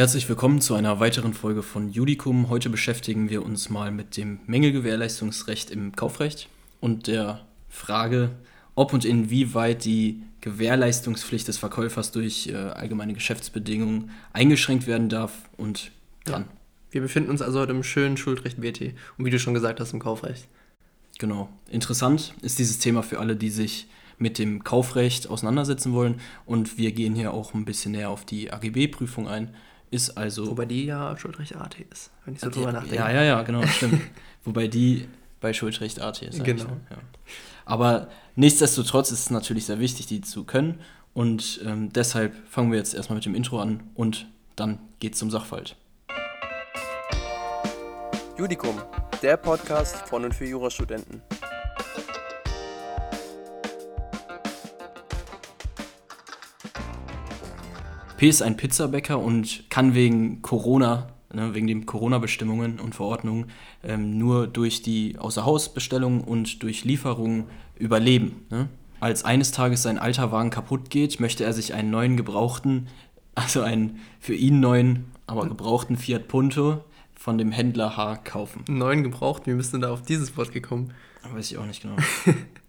Herzlich willkommen zu einer weiteren Folge von Judicum. Heute beschäftigen wir uns mal mit dem Mängelgewährleistungsrecht im Kaufrecht und der Frage, ob und inwieweit die Gewährleistungspflicht des Verkäufers durch äh, allgemeine Geschäftsbedingungen eingeschränkt werden darf und kann. Ja. Wir befinden uns also heute im schönen Schuldrecht BT und wie du schon gesagt hast, im Kaufrecht. Genau. Interessant ist dieses Thema für alle, die sich mit dem Kaufrecht auseinandersetzen wollen und wir gehen hier auch ein bisschen näher auf die AGB-Prüfung ein. Ist also. Wobei die ja Schuldrecht AT ist, wenn ich so drüber nachdenke. Ja, ja, ja, genau, stimmt. Wobei die bei Schuldrecht AT ist. Genau. Ja. Aber nichtsdestotrotz ist es natürlich sehr wichtig, die zu können. Und ähm, deshalb fangen wir jetzt erstmal mit dem Intro an und dann geht's zum Sachverhalt. Judikum, der Podcast von und für Jurastudenten. P ist ein Pizzabäcker und kann wegen Corona, ne, wegen den Corona-Bestimmungen und Verordnungen, ähm, nur durch die Außerhausbestellung und durch Lieferungen überleben. Ne? Als eines Tages sein alter Wagen kaputt geht, möchte er sich einen neuen gebrauchten, also einen für ihn neuen, aber gebrauchten Fiat Punto von dem Händler H kaufen. Neuen gebrauchten? Wie bist du da auf dieses Wort gekommen? Weiß ich auch nicht genau.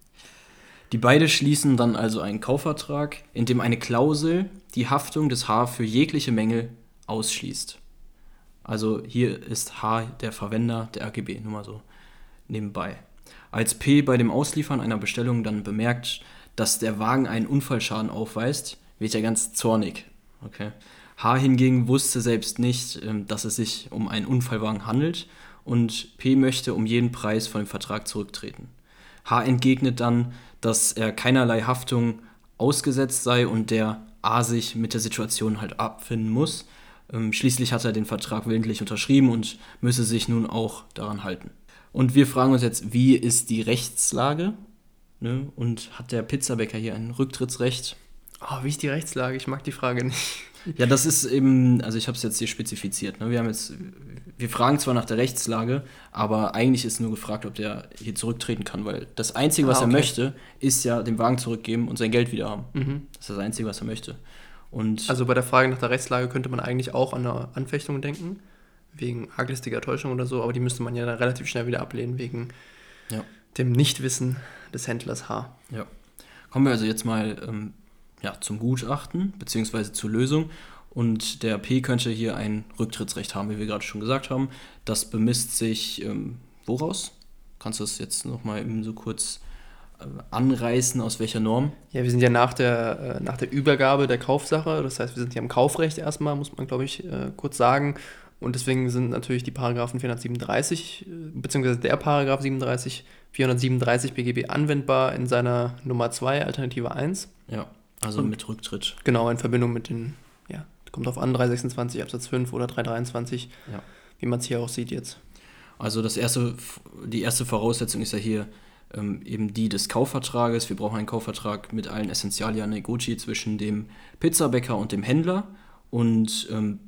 Die beide schließen dann also einen Kaufvertrag, in dem eine Klausel die Haftung des H für jegliche Mängel ausschließt. Also hier ist H der Verwender der AGB, nur mal so nebenbei. Als P bei dem Ausliefern einer Bestellung dann bemerkt, dass der Wagen einen Unfallschaden aufweist, wird er ganz zornig. Okay. H hingegen wusste selbst nicht, ähm, dass es sich um einen Unfallwagen handelt und P möchte um jeden Preis von dem Vertrag zurücktreten. H entgegnet dann, dass er keinerlei Haftung ausgesetzt sei und der A sich mit der Situation halt abfinden muss. Ähm, schließlich hat er den Vertrag willentlich unterschrieben und müsse sich nun auch daran halten. Und wir fragen uns jetzt, wie ist die Rechtslage? Ne? Und hat der Pizzabäcker hier ein Rücktrittsrecht? Oh, wie ist die Rechtslage? Ich mag die Frage nicht. Ja, das ist eben, also ich habe es jetzt hier spezifiziert. Ne? Wir haben jetzt, wir fragen zwar nach der Rechtslage, aber eigentlich ist nur gefragt, ob der hier zurücktreten kann, weil das Einzige, was ah, okay. er möchte, ist ja den Wagen zurückgeben und sein Geld wieder haben. Mhm. Das ist das Einzige, was er möchte. Und also bei der Frage nach der Rechtslage könnte man eigentlich auch an eine Anfechtung denken, wegen arglistiger Täuschung oder so, aber die müsste man ja dann relativ schnell wieder ablehnen, wegen ja. dem Nichtwissen des Händlers H. Ja. Kommen wir also jetzt mal ähm, ja, zum Gutachten bzw. zur Lösung. Und der P könnte hier ein Rücktrittsrecht haben, wie wir gerade schon gesagt haben. Das bemisst sich ähm, woraus? Kannst du das jetzt nochmal eben so kurz äh, anreißen, aus welcher Norm? Ja, wir sind ja nach der, äh, nach der Übergabe der Kaufsache, das heißt, wir sind ja im Kaufrecht erstmal, muss man, glaube ich, äh, kurz sagen. Und deswegen sind natürlich die Paragraphen 437, äh, beziehungsweise der Paragraph 37, 437 BGB anwendbar in seiner Nummer 2, Alternative 1. Ja. Also und mit Rücktritt. Genau, in Verbindung mit den, ja, kommt auf an, 326 Absatz 5 oder 323, ja. wie man es hier auch sieht jetzt. Also das erste, die erste Voraussetzung ist ja hier ähm, eben die des Kaufvertrages. Wir brauchen einen Kaufvertrag mit allen Essentialia Negoci zwischen dem Pizzabäcker und dem Händler und ähm,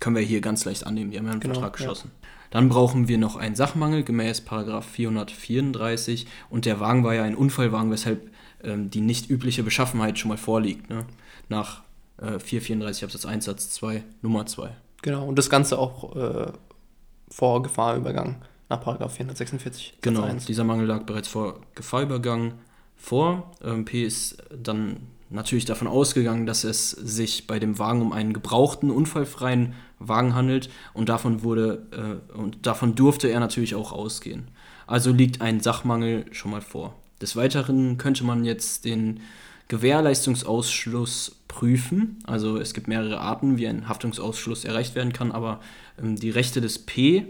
können wir hier ganz leicht annehmen. Die haben ja einen genau, Vertrag geschlossen. Ja. Dann brauchen wir noch einen Sachmangel gemäß Paragraph 434 und der Wagen war ja ein Unfallwagen, weshalb ähm, die nicht übliche Beschaffenheit schon mal vorliegt. Ne? Nach äh, 434 Absatz 1 Satz 2 Nummer 2. Genau, und das Ganze auch äh, vor Gefahrübergang nach Paragraph 446. Satz genau, 1. dieser Mangel lag bereits vor Gefahrübergang vor. Ähm, P ist dann natürlich davon ausgegangen, dass es sich bei dem Wagen um einen gebrauchten, unfallfreien Wagen handelt und davon wurde äh, und davon durfte er natürlich auch ausgehen. Also liegt ein Sachmangel schon mal vor. Des Weiteren könnte man jetzt den Gewährleistungsausschluss prüfen. Also es gibt mehrere Arten, wie ein Haftungsausschluss erreicht werden kann, aber ähm, die Rechte des P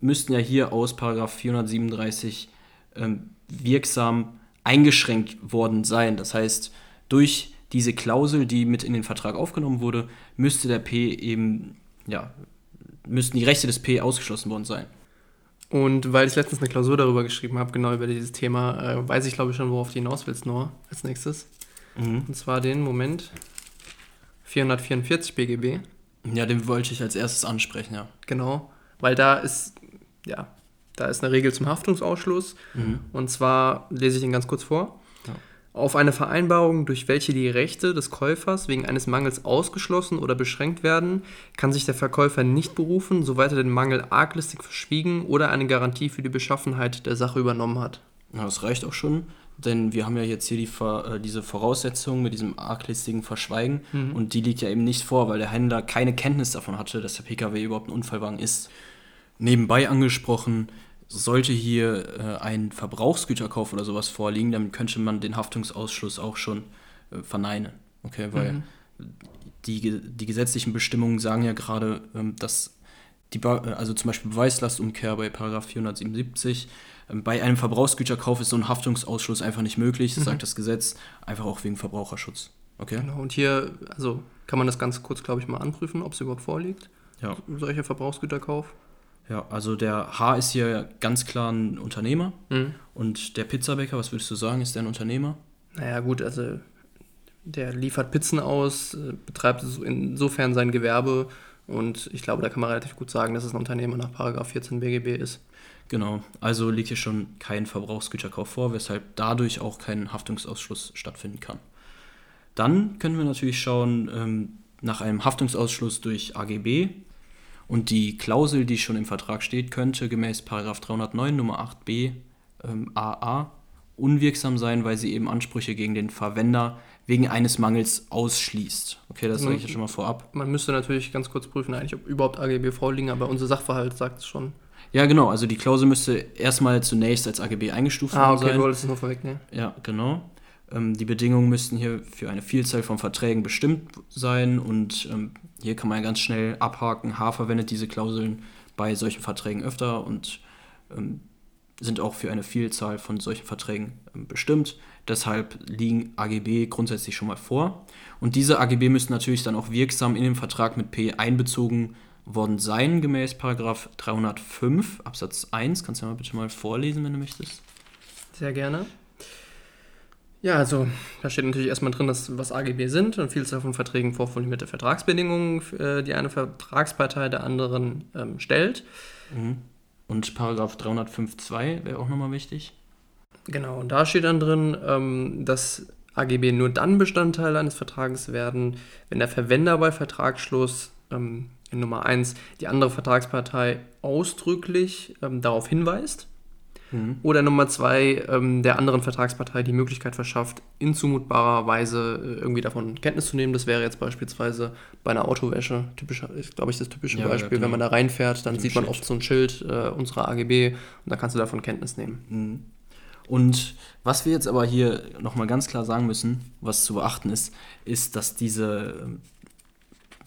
müssten ja hier aus 437 ähm, wirksam eingeschränkt worden sein. Das heißt, durch diese Klausel, die mit in den Vertrag aufgenommen wurde, müsste der P eben, ja, müssten die Rechte des P ausgeschlossen worden sein. Und weil ich letztens eine Klausur darüber geschrieben habe, genau über dieses Thema, äh, weiß ich glaube ich schon, worauf du hinaus willst, Noah, als nächstes. Mhm. Und zwar den Moment 444 BGB. Ja, den wollte ich als erstes ansprechen, ja. Genau, weil da ist, ja, da ist eine Regel zum Haftungsausschluss. Mhm. Und zwar lese ich ihn ganz kurz vor. Auf eine Vereinbarung, durch welche die Rechte des Käufers wegen eines Mangels ausgeschlossen oder beschränkt werden, kann sich der Verkäufer nicht berufen, soweit er den Mangel arglistig verschwiegen oder eine Garantie für die Beschaffenheit der Sache übernommen hat. Ja, das reicht auch schon, denn wir haben ja jetzt hier die, äh, diese Voraussetzung mit diesem arglistigen Verschweigen mhm. und die liegt ja eben nicht vor, weil der Händler keine Kenntnis davon hatte, dass der Pkw überhaupt ein Unfallwagen ist. Nebenbei angesprochen, sollte hier äh, ein Verbrauchsgüterkauf oder sowas vorliegen, dann könnte man den Haftungsausschluss auch schon äh, verneinen. Okay, weil mhm. die, die gesetzlichen Bestimmungen sagen ja gerade, ähm, dass die, äh, also zum Beispiel Beweislastumkehr bei Paragraph 477, ähm, bei einem Verbrauchsgüterkauf ist so ein Haftungsausschluss einfach nicht möglich, das mhm. sagt das Gesetz, einfach auch wegen Verbraucherschutz. Okay. Genau, und hier, also kann man das ganz kurz, glaube ich, mal anprüfen, ob es überhaupt vorliegt. Ja. Solcher Verbrauchsgüterkauf. Ja, also der H ist hier ganz klar ein Unternehmer. Mhm. Und der Pizzabäcker, was würdest du sagen, ist der ein Unternehmer? Naja, gut, also der liefert Pizzen aus, äh, betreibt insofern sein Gewerbe und ich glaube, da kann man relativ gut sagen, dass es ein Unternehmer nach 14 BGB ist. Genau, also liegt hier schon kein Verbrauchsgüterkauf vor, weshalb dadurch auch kein Haftungsausschluss stattfinden kann. Dann können wir natürlich schauen ähm, nach einem Haftungsausschluss durch AGB. Und die Klausel, die schon im Vertrag steht, könnte gemäß 309 Nummer 8b ähm, AA unwirksam sein, weil sie eben Ansprüche gegen den Verwender wegen eines Mangels ausschließt. Okay, das sage ich ja schon mal vorab. Man müsste natürlich ganz kurz prüfen, eigentlich, ob überhaupt AGB vorliegen, aber unser Sachverhalt sagt es schon. Ja, genau. Also die Klausel müsste erstmal zunächst als AGB eingestuft werden. Ah, okay, sein. du wolltest es nur vorwegnehmen. Ja, genau. Ähm, die Bedingungen müssten hier für eine Vielzahl von Verträgen bestimmt sein und ähm, hier kann man ja ganz schnell abhaken. H verwendet diese Klauseln bei solchen Verträgen öfter und ähm, sind auch für eine Vielzahl von solchen Verträgen ähm, bestimmt. Deshalb liegen AGB grundsätzlich schon mal vor. Und diese AGB müssen natürlich dann auch wirksam in den Vertrag mit P einbezogen worden sein, gemäß 305 Absatz 1. Kannst du mal bitte mal vorlesen, wenn du möchtest? Sehr gerne. Ja, also da steht natürlich erstmal drin, dass, was AGB sind und Vielzahl von Verträgen vorformulierte Vertragsbedingungen, äh, die eine Vertragspartei der anderen ähm, stellt. Mhm. Und Paragraph 305.2 wäre auch nochmal wichtig. Genau, und da steht dann drin, ähm, dass AGB nur dann Bestandteil eines Vertrages werden, wenn der Verwender bei Vertragsschluss ähm, in Nummer 1 die andere Vertragspartei ausdrücklich ähm, darauf hinweist Mhm. Oder Nummer zwei, ähm, der anderen Vertragspartei die Möglichkeit verschafft, in zumutbarer Weise äh, irgendwie davon Kenntnis zu nehmen. Das wäre jetzt beispielsweise bei einer Autowäsche, typisch, ist, glaube ich, das typische ja, Beispiel. Ja, genau. Wenn man da reinfährt, dann sieht man oft so ein Schild äh, unserer AGB und da kannst du davon Kenntnis nehmen. Mhm. Und was wir jetzt aber hier nochmal ganz klar sagen müssen, was zu beachten ist, ist, dass diese, ähm,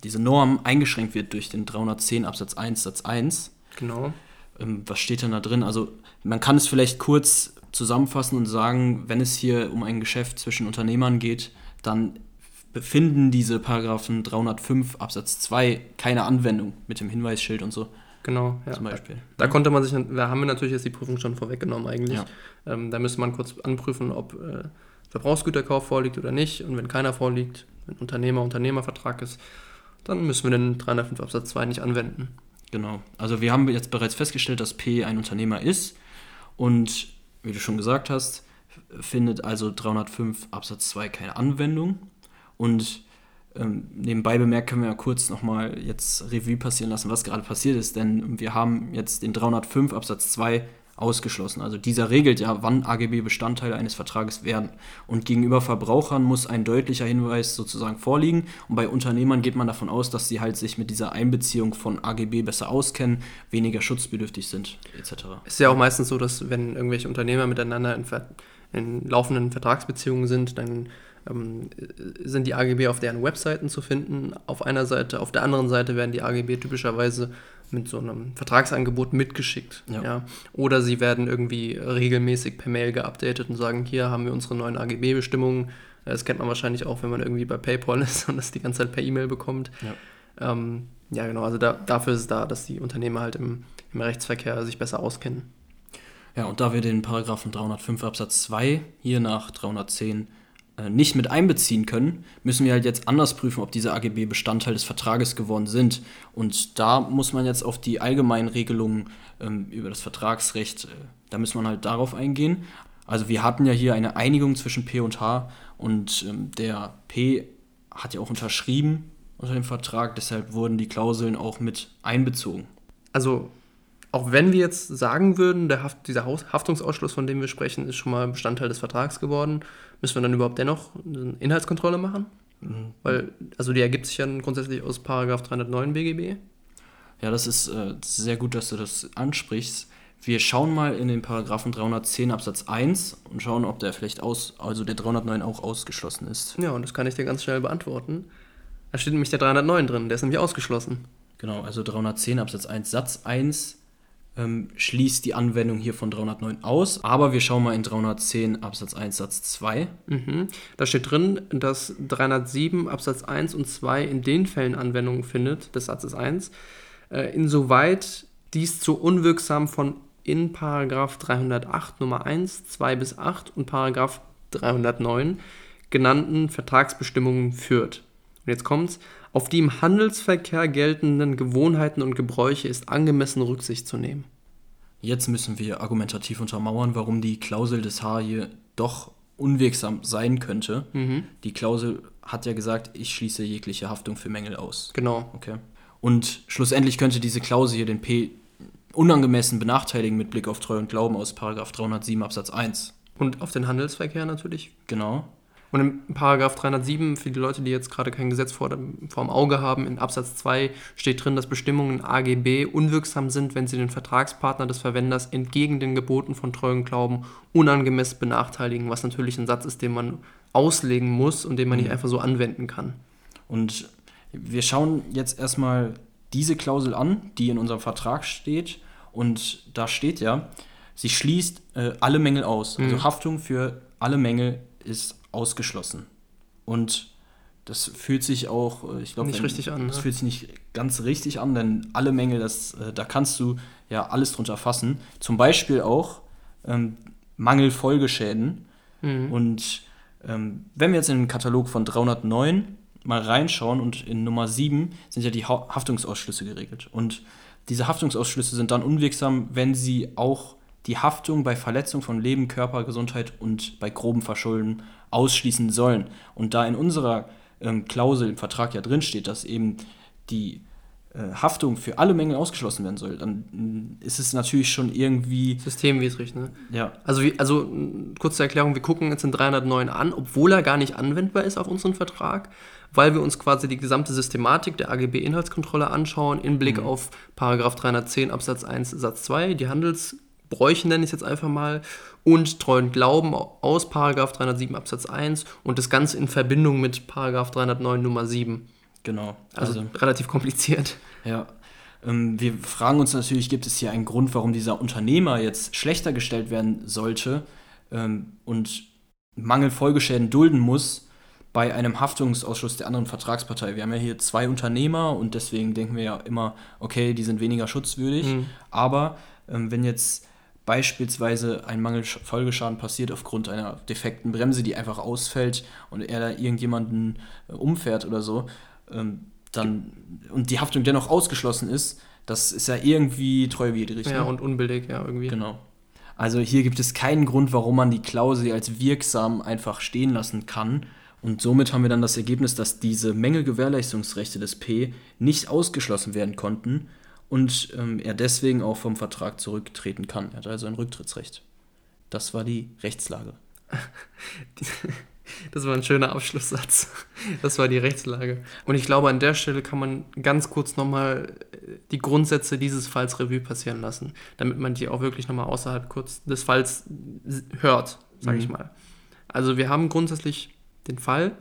diese Norm eingeschränkt wird durch den 310 Absatz 1 Satz 1. Genau. Ähm, was steht denn da drin? Also man kann es vielleicht kurz zusammenfassen und sagen, wenn es hier um ein Geschäft zwischen Unternehmern geht, dann befinden diese Paragraphen 305 Absatz 2 keine Anwendung mit dem Hinweisschild und so. Genau, ja. Zum Beispiel. Da, da, konnte man sich, da haben wir natürlich jetzt die Prüfung schon vorweggenommen eigentlich. Ja. Ähm, da müsste man kurz anprüfen, ob äh, Verbrauchsgüterkauf vorliegt oder nicht. Und wenn keiner vorliegt, wenn Unternehmer-Unternehmervertrag ist, dann müssen wir den 305 Absatz 2 nicht anwenden. Genau. Also wir haben jetzt bereits festgestellt, dass P ein Unternehmer ist und wie du schon gesagt hast, findet also 305 Absatz 2 keine Anwendung. Und ähm, nebenbei bemerkt können wir ja kurz nochmal jetzt Revue passieren lassen, was gerade passiert ist, denn wir haben jetzt den 305 Absatz 2 ausgeschlossen. Also dieser regelt ja, wann AGB Bestandteile eines Vertrages werden. Und gegenüber Verbrauchern muss ein deutlicher Hinweis sozusagen vorliegen. Und bei Unternehmern geht man davon aus, dass sie halt sich mit dieser Einbeziehung von AGB besser auskennen, weniger schutzbedürftig sind, etc. Es ist ja auch meistens so, dass wenn irgendwelche Unternehmer miteinander in, in laufenden Vertragsbeziehungen sind, dann ähm, sind die AGB auf deren Webseiten zu finden. Auf einer Seite, auf der anderen Seite werden die AGB typischerweise mit so einem Vertragsangebot mitgeschickt. Ja. ja. Oder sie werden irgendwie regelmäßig per Mail geupdatet und sagen, hier haben wir unsere neuen AGB-Bestimmungen. Das kennt man wahrscheinlich auch, wenn man irgendwie bei PayPal ist und das die ganze Zeit per E-Mail bekommt. Ja. Ähm, ja, genau. Also da, dafür ist es da, dass die Unternehmer halt im, im Rechtsverkehr sich besser auskennen. Ja, und da wir den Paragraphen 305 Absatz 2 hier nach 310 äh, nicht mit einbeziehen können, müssen wir halt jetzt anders prüfen, ob diese AGB Bestandteil des Vertrages geworden sind. Und da muss man jetzt auf die allgemeinen Regelungen ähm, über das Vertragsrecht, äh, da muss man halt darauf eingehen. Also wir hatten ja hier eine Einigung zwischen P und H und ähm, der P hat ja auch unterschrieben unter dem Vertrag, deshalb wurden die Klauseln auch mit einbezogen. Also auch wenn wir jetzt sagen würden, der Haft, dieser Haftungsausschluss, von dem wir sprechen, ist schon mal Bestandteil des Vertrags geworden, müssen wir dann überhaupt dennoch eine Inhaltskontrolle machen? Mhm. Weil, also die ergibt sich ja grundsätzlich aus Paragraph 309 BGB. Ja, das ist äh, sehr gut, dass du das ansprichst. Wir schauen mal in den Paragraphen 310 Absatz 1 und schauen, ob der vielleicht aus, also der 309 auch ausgeschlossen ist. Ja, und das kann ich dir ganz schnell beantworten. Da steht nämlich der 309 drin, der ist nämlich ausgeschlossen. Genau, also 310 Absatz 1 Satz 1 ähm, schließt die Anwendung hier von 309 aus. Aber wir schauen mal in 310 Absatz 1 Satz 2. Mhm. Da steht drin, dass 307 Absatz 1 und 2 in den Fällen Anwendung findet, des Satzes 1, äh, insoweit dies zu unwirksam von in Paragraph 308 Nummer 1, 2 bis 8 und Paragraph 309 genannten Vertragsbestimmungen führt. Und jetzt kommt's. Auf die im Handelsverkehr geltenden Gewohnheiten und Gebräuche ist angemessen Rücksicht zu nehmen. Jetzt müssen wir argumentativ untermauern, warum die Klausel des H hier doch unwirksam sein könnte. Mhm. Die Klausel hat ja gesagt, ich schließe jegliche Haftung für Mängel aus. Genau. Okay. Und schlussendlich könnte diese Klausel hier den P unangemessen benachteiligen mit Blick auf Treu und Glauben aus 307 Absatz 1. Und auf den Handelsverkehr natürlich. Genau. Und im Paragraph 307, für die Leute, die jetzt gerade kein Gesetz vor dem, vor dem Auge haben, in Absatz 2 steht drin, dass Bestimmungen AGB unwirksam sind, wenn sie den Vertragspartner des Verwenders entgegen den Geboten von Treu und Glauben unangemessen benachteiligen, was natürlich ein Satz ist, den man auslegen muss und den man nicht mhm. einfach so anwenden kann. Und wir schauen jetzt erstmal diese Klausel an, die in unserem Vertrag steht. Und da steht ja, sie schließt äh, alle Mängel aus. Also mhm. Haftung für alle Mängel ist ausgeschlossen. Und das fühlt sich auch, äh, ich glaube, nicht richtig an. Das ne? fühlt sich nicht ganz richtig an, denn alle Mängel, das, äh, da kannst du ja alles drunter fassen. Zum Beispiel auch ähm, Mangelfolgeschäden. Mhm. Und ähm, wenn wir jetzt in den Katalog von 309 mal reinschauen und in Nummer 7 sind ja die ha Haftungsausschlüsse geregelt. Und diese Haftungsausschlüsse sind dann unwirksam, wenn sie auch die Haftung bei Verletzung von Leben, Körper, Gesundheit und bei groben Verschulden ausschließen sollen. Und da in unserer ähm, Klausel im Vertrag ja drin steht, dass eben die äh, Haftung für alle Mängel ausgeschlossen werden soll, dann mm, ist es natürlich schon irgendwie. Systemwidrig, ne? Ja. Also, wie, also kurze Erklärung: Wir gucken jetzt den 309 an, obwohl er gar nicht anwendbar ist auf unseren Vertrag, weil wir uns quasi die gesamte Systematik der AGB-Inhaltskontrolle anschauen, in Blick mhm. auf Paragraph 310 Absatz 1 Satz 2, die Handelsbräuche nenne ich es jetzt einfach mal, und treuen Glauben aus Paragraph 307 Absatz 1 und das Ganze in Verbindung mit Paragraph 309 Nummer 7. Genau. Also, also relativ kompliziert. Ja. Ähm, wir fragen uns natürlich, gibt es hier einen Grund, warum dieser Unternehmer jetzt schlechter gestellt werden sollte ähm, und Mangelfolgeschäden dulden muss bei einem Haftungsausschluss der anderen Vertragspartei. Wir haben ja hier zwei Unternehmer und deswegen denken wir ja immer, okay, die sind weniger schutzwürdig. Mhm. Aber ähm, wenn jetzt beispielsweise ein Mangelfolgeschaden passiert aufgrund einer defekten Bremse, die einfach ausfällt und er da irgendjemanden äh, umfährt oder so, ähm, dann und die Haftung dennoch ausgeschlossen ist, das ist ja irgendwie treuwidrig. Ja, ne? und unbillig, ja, irgendwie. Genau. Also hier gibt es keinen Grund, warum man die Klausel als wirksam einfach stehen lassen kann. Und somit haben wir dann das Ergebnis, dass diese Mängelgewährleistungsrechte des P nicht ausgeschlossen werden konnten und ähm, er deswegen auch vom Vertrag zurücktreten kann. Er hat also ein Rücktrittsrecht. Das war die Rechtslage. Das war ein schöner Abschlusssatz. Das war die Rechtslage. Und ich glaube, an der Stelle kann man ganz kurz nochmal äh, die Grundsätze dieses Falls Revue passieren lassen, damit man die auch wirklich nochmal außerhalb kurz des Falls hört, sage mhm. ich mal. Also wir haben grundsätzlich den Fall,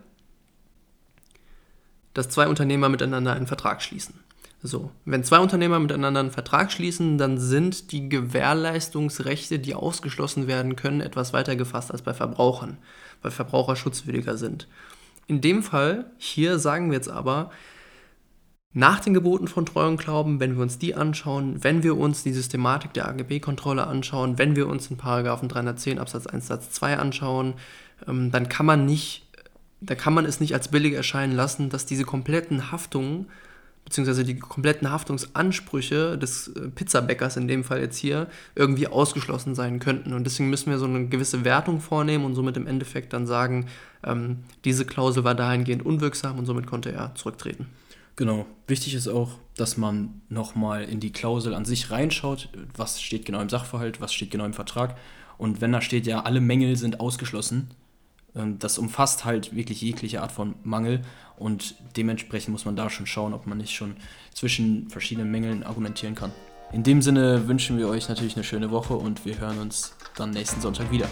dass zwei Unternehmer miteinander einen Vertrag schließen. So, wenn zwei Unternehmer miteinander einen Vertrag schließen, dann sind die Gewährleistungsrechte, die ausgeschlossen werden können, etwas weiter gefasst als bei Verbrauchern, weil Verbraucher schutzwürdiger sind. In dem Fall, hier sagen wir jetzt aber, nach den Geboten von Treu und Glauben, wenn wir uns die anschauen, wenn wir uns die Systematik der AGB-Kontrolle anschauen, wenn wir uns den Paragraphen 310 Absatz 1 Satz 2 anschauen, ähm, dann kann man nicht, da kann man es nicht als billig erscheinen lassen, dass diese kompletten Haftungen beziehungsweise die kompletten Haftungsansprüche des äh, Pizzabäckers in dem Fall jetzt hier irgendwie ausgeschlossen sein könnten. Und deswegen müssen wir so eine gewisse Wertung vornehmen und somit im Endeffekt dann sagen, ähm, diese Klausel war dahingehend unwirksam und somit konnte er zurücktreten. Genau. Wichtig ist auch, dass man nochmal in die Klausel an sich reinschaut. Was steht genau im Sachverhalt, was steht genau im Vertrag. Und wenn da steht, ja, alle Mängel sind ausgeschlossen, das umfasst halt wirklich jegliche Art von Mangel. Und dementsprechend muss man da schon schauen, ob man nicht schon zwischen verschiedenen Mängeln argumentieren kann. In dem Sinne wünschen wir euch natürlich eine schöne Woche und wir hören uns dann nächsten Sonntag wieder.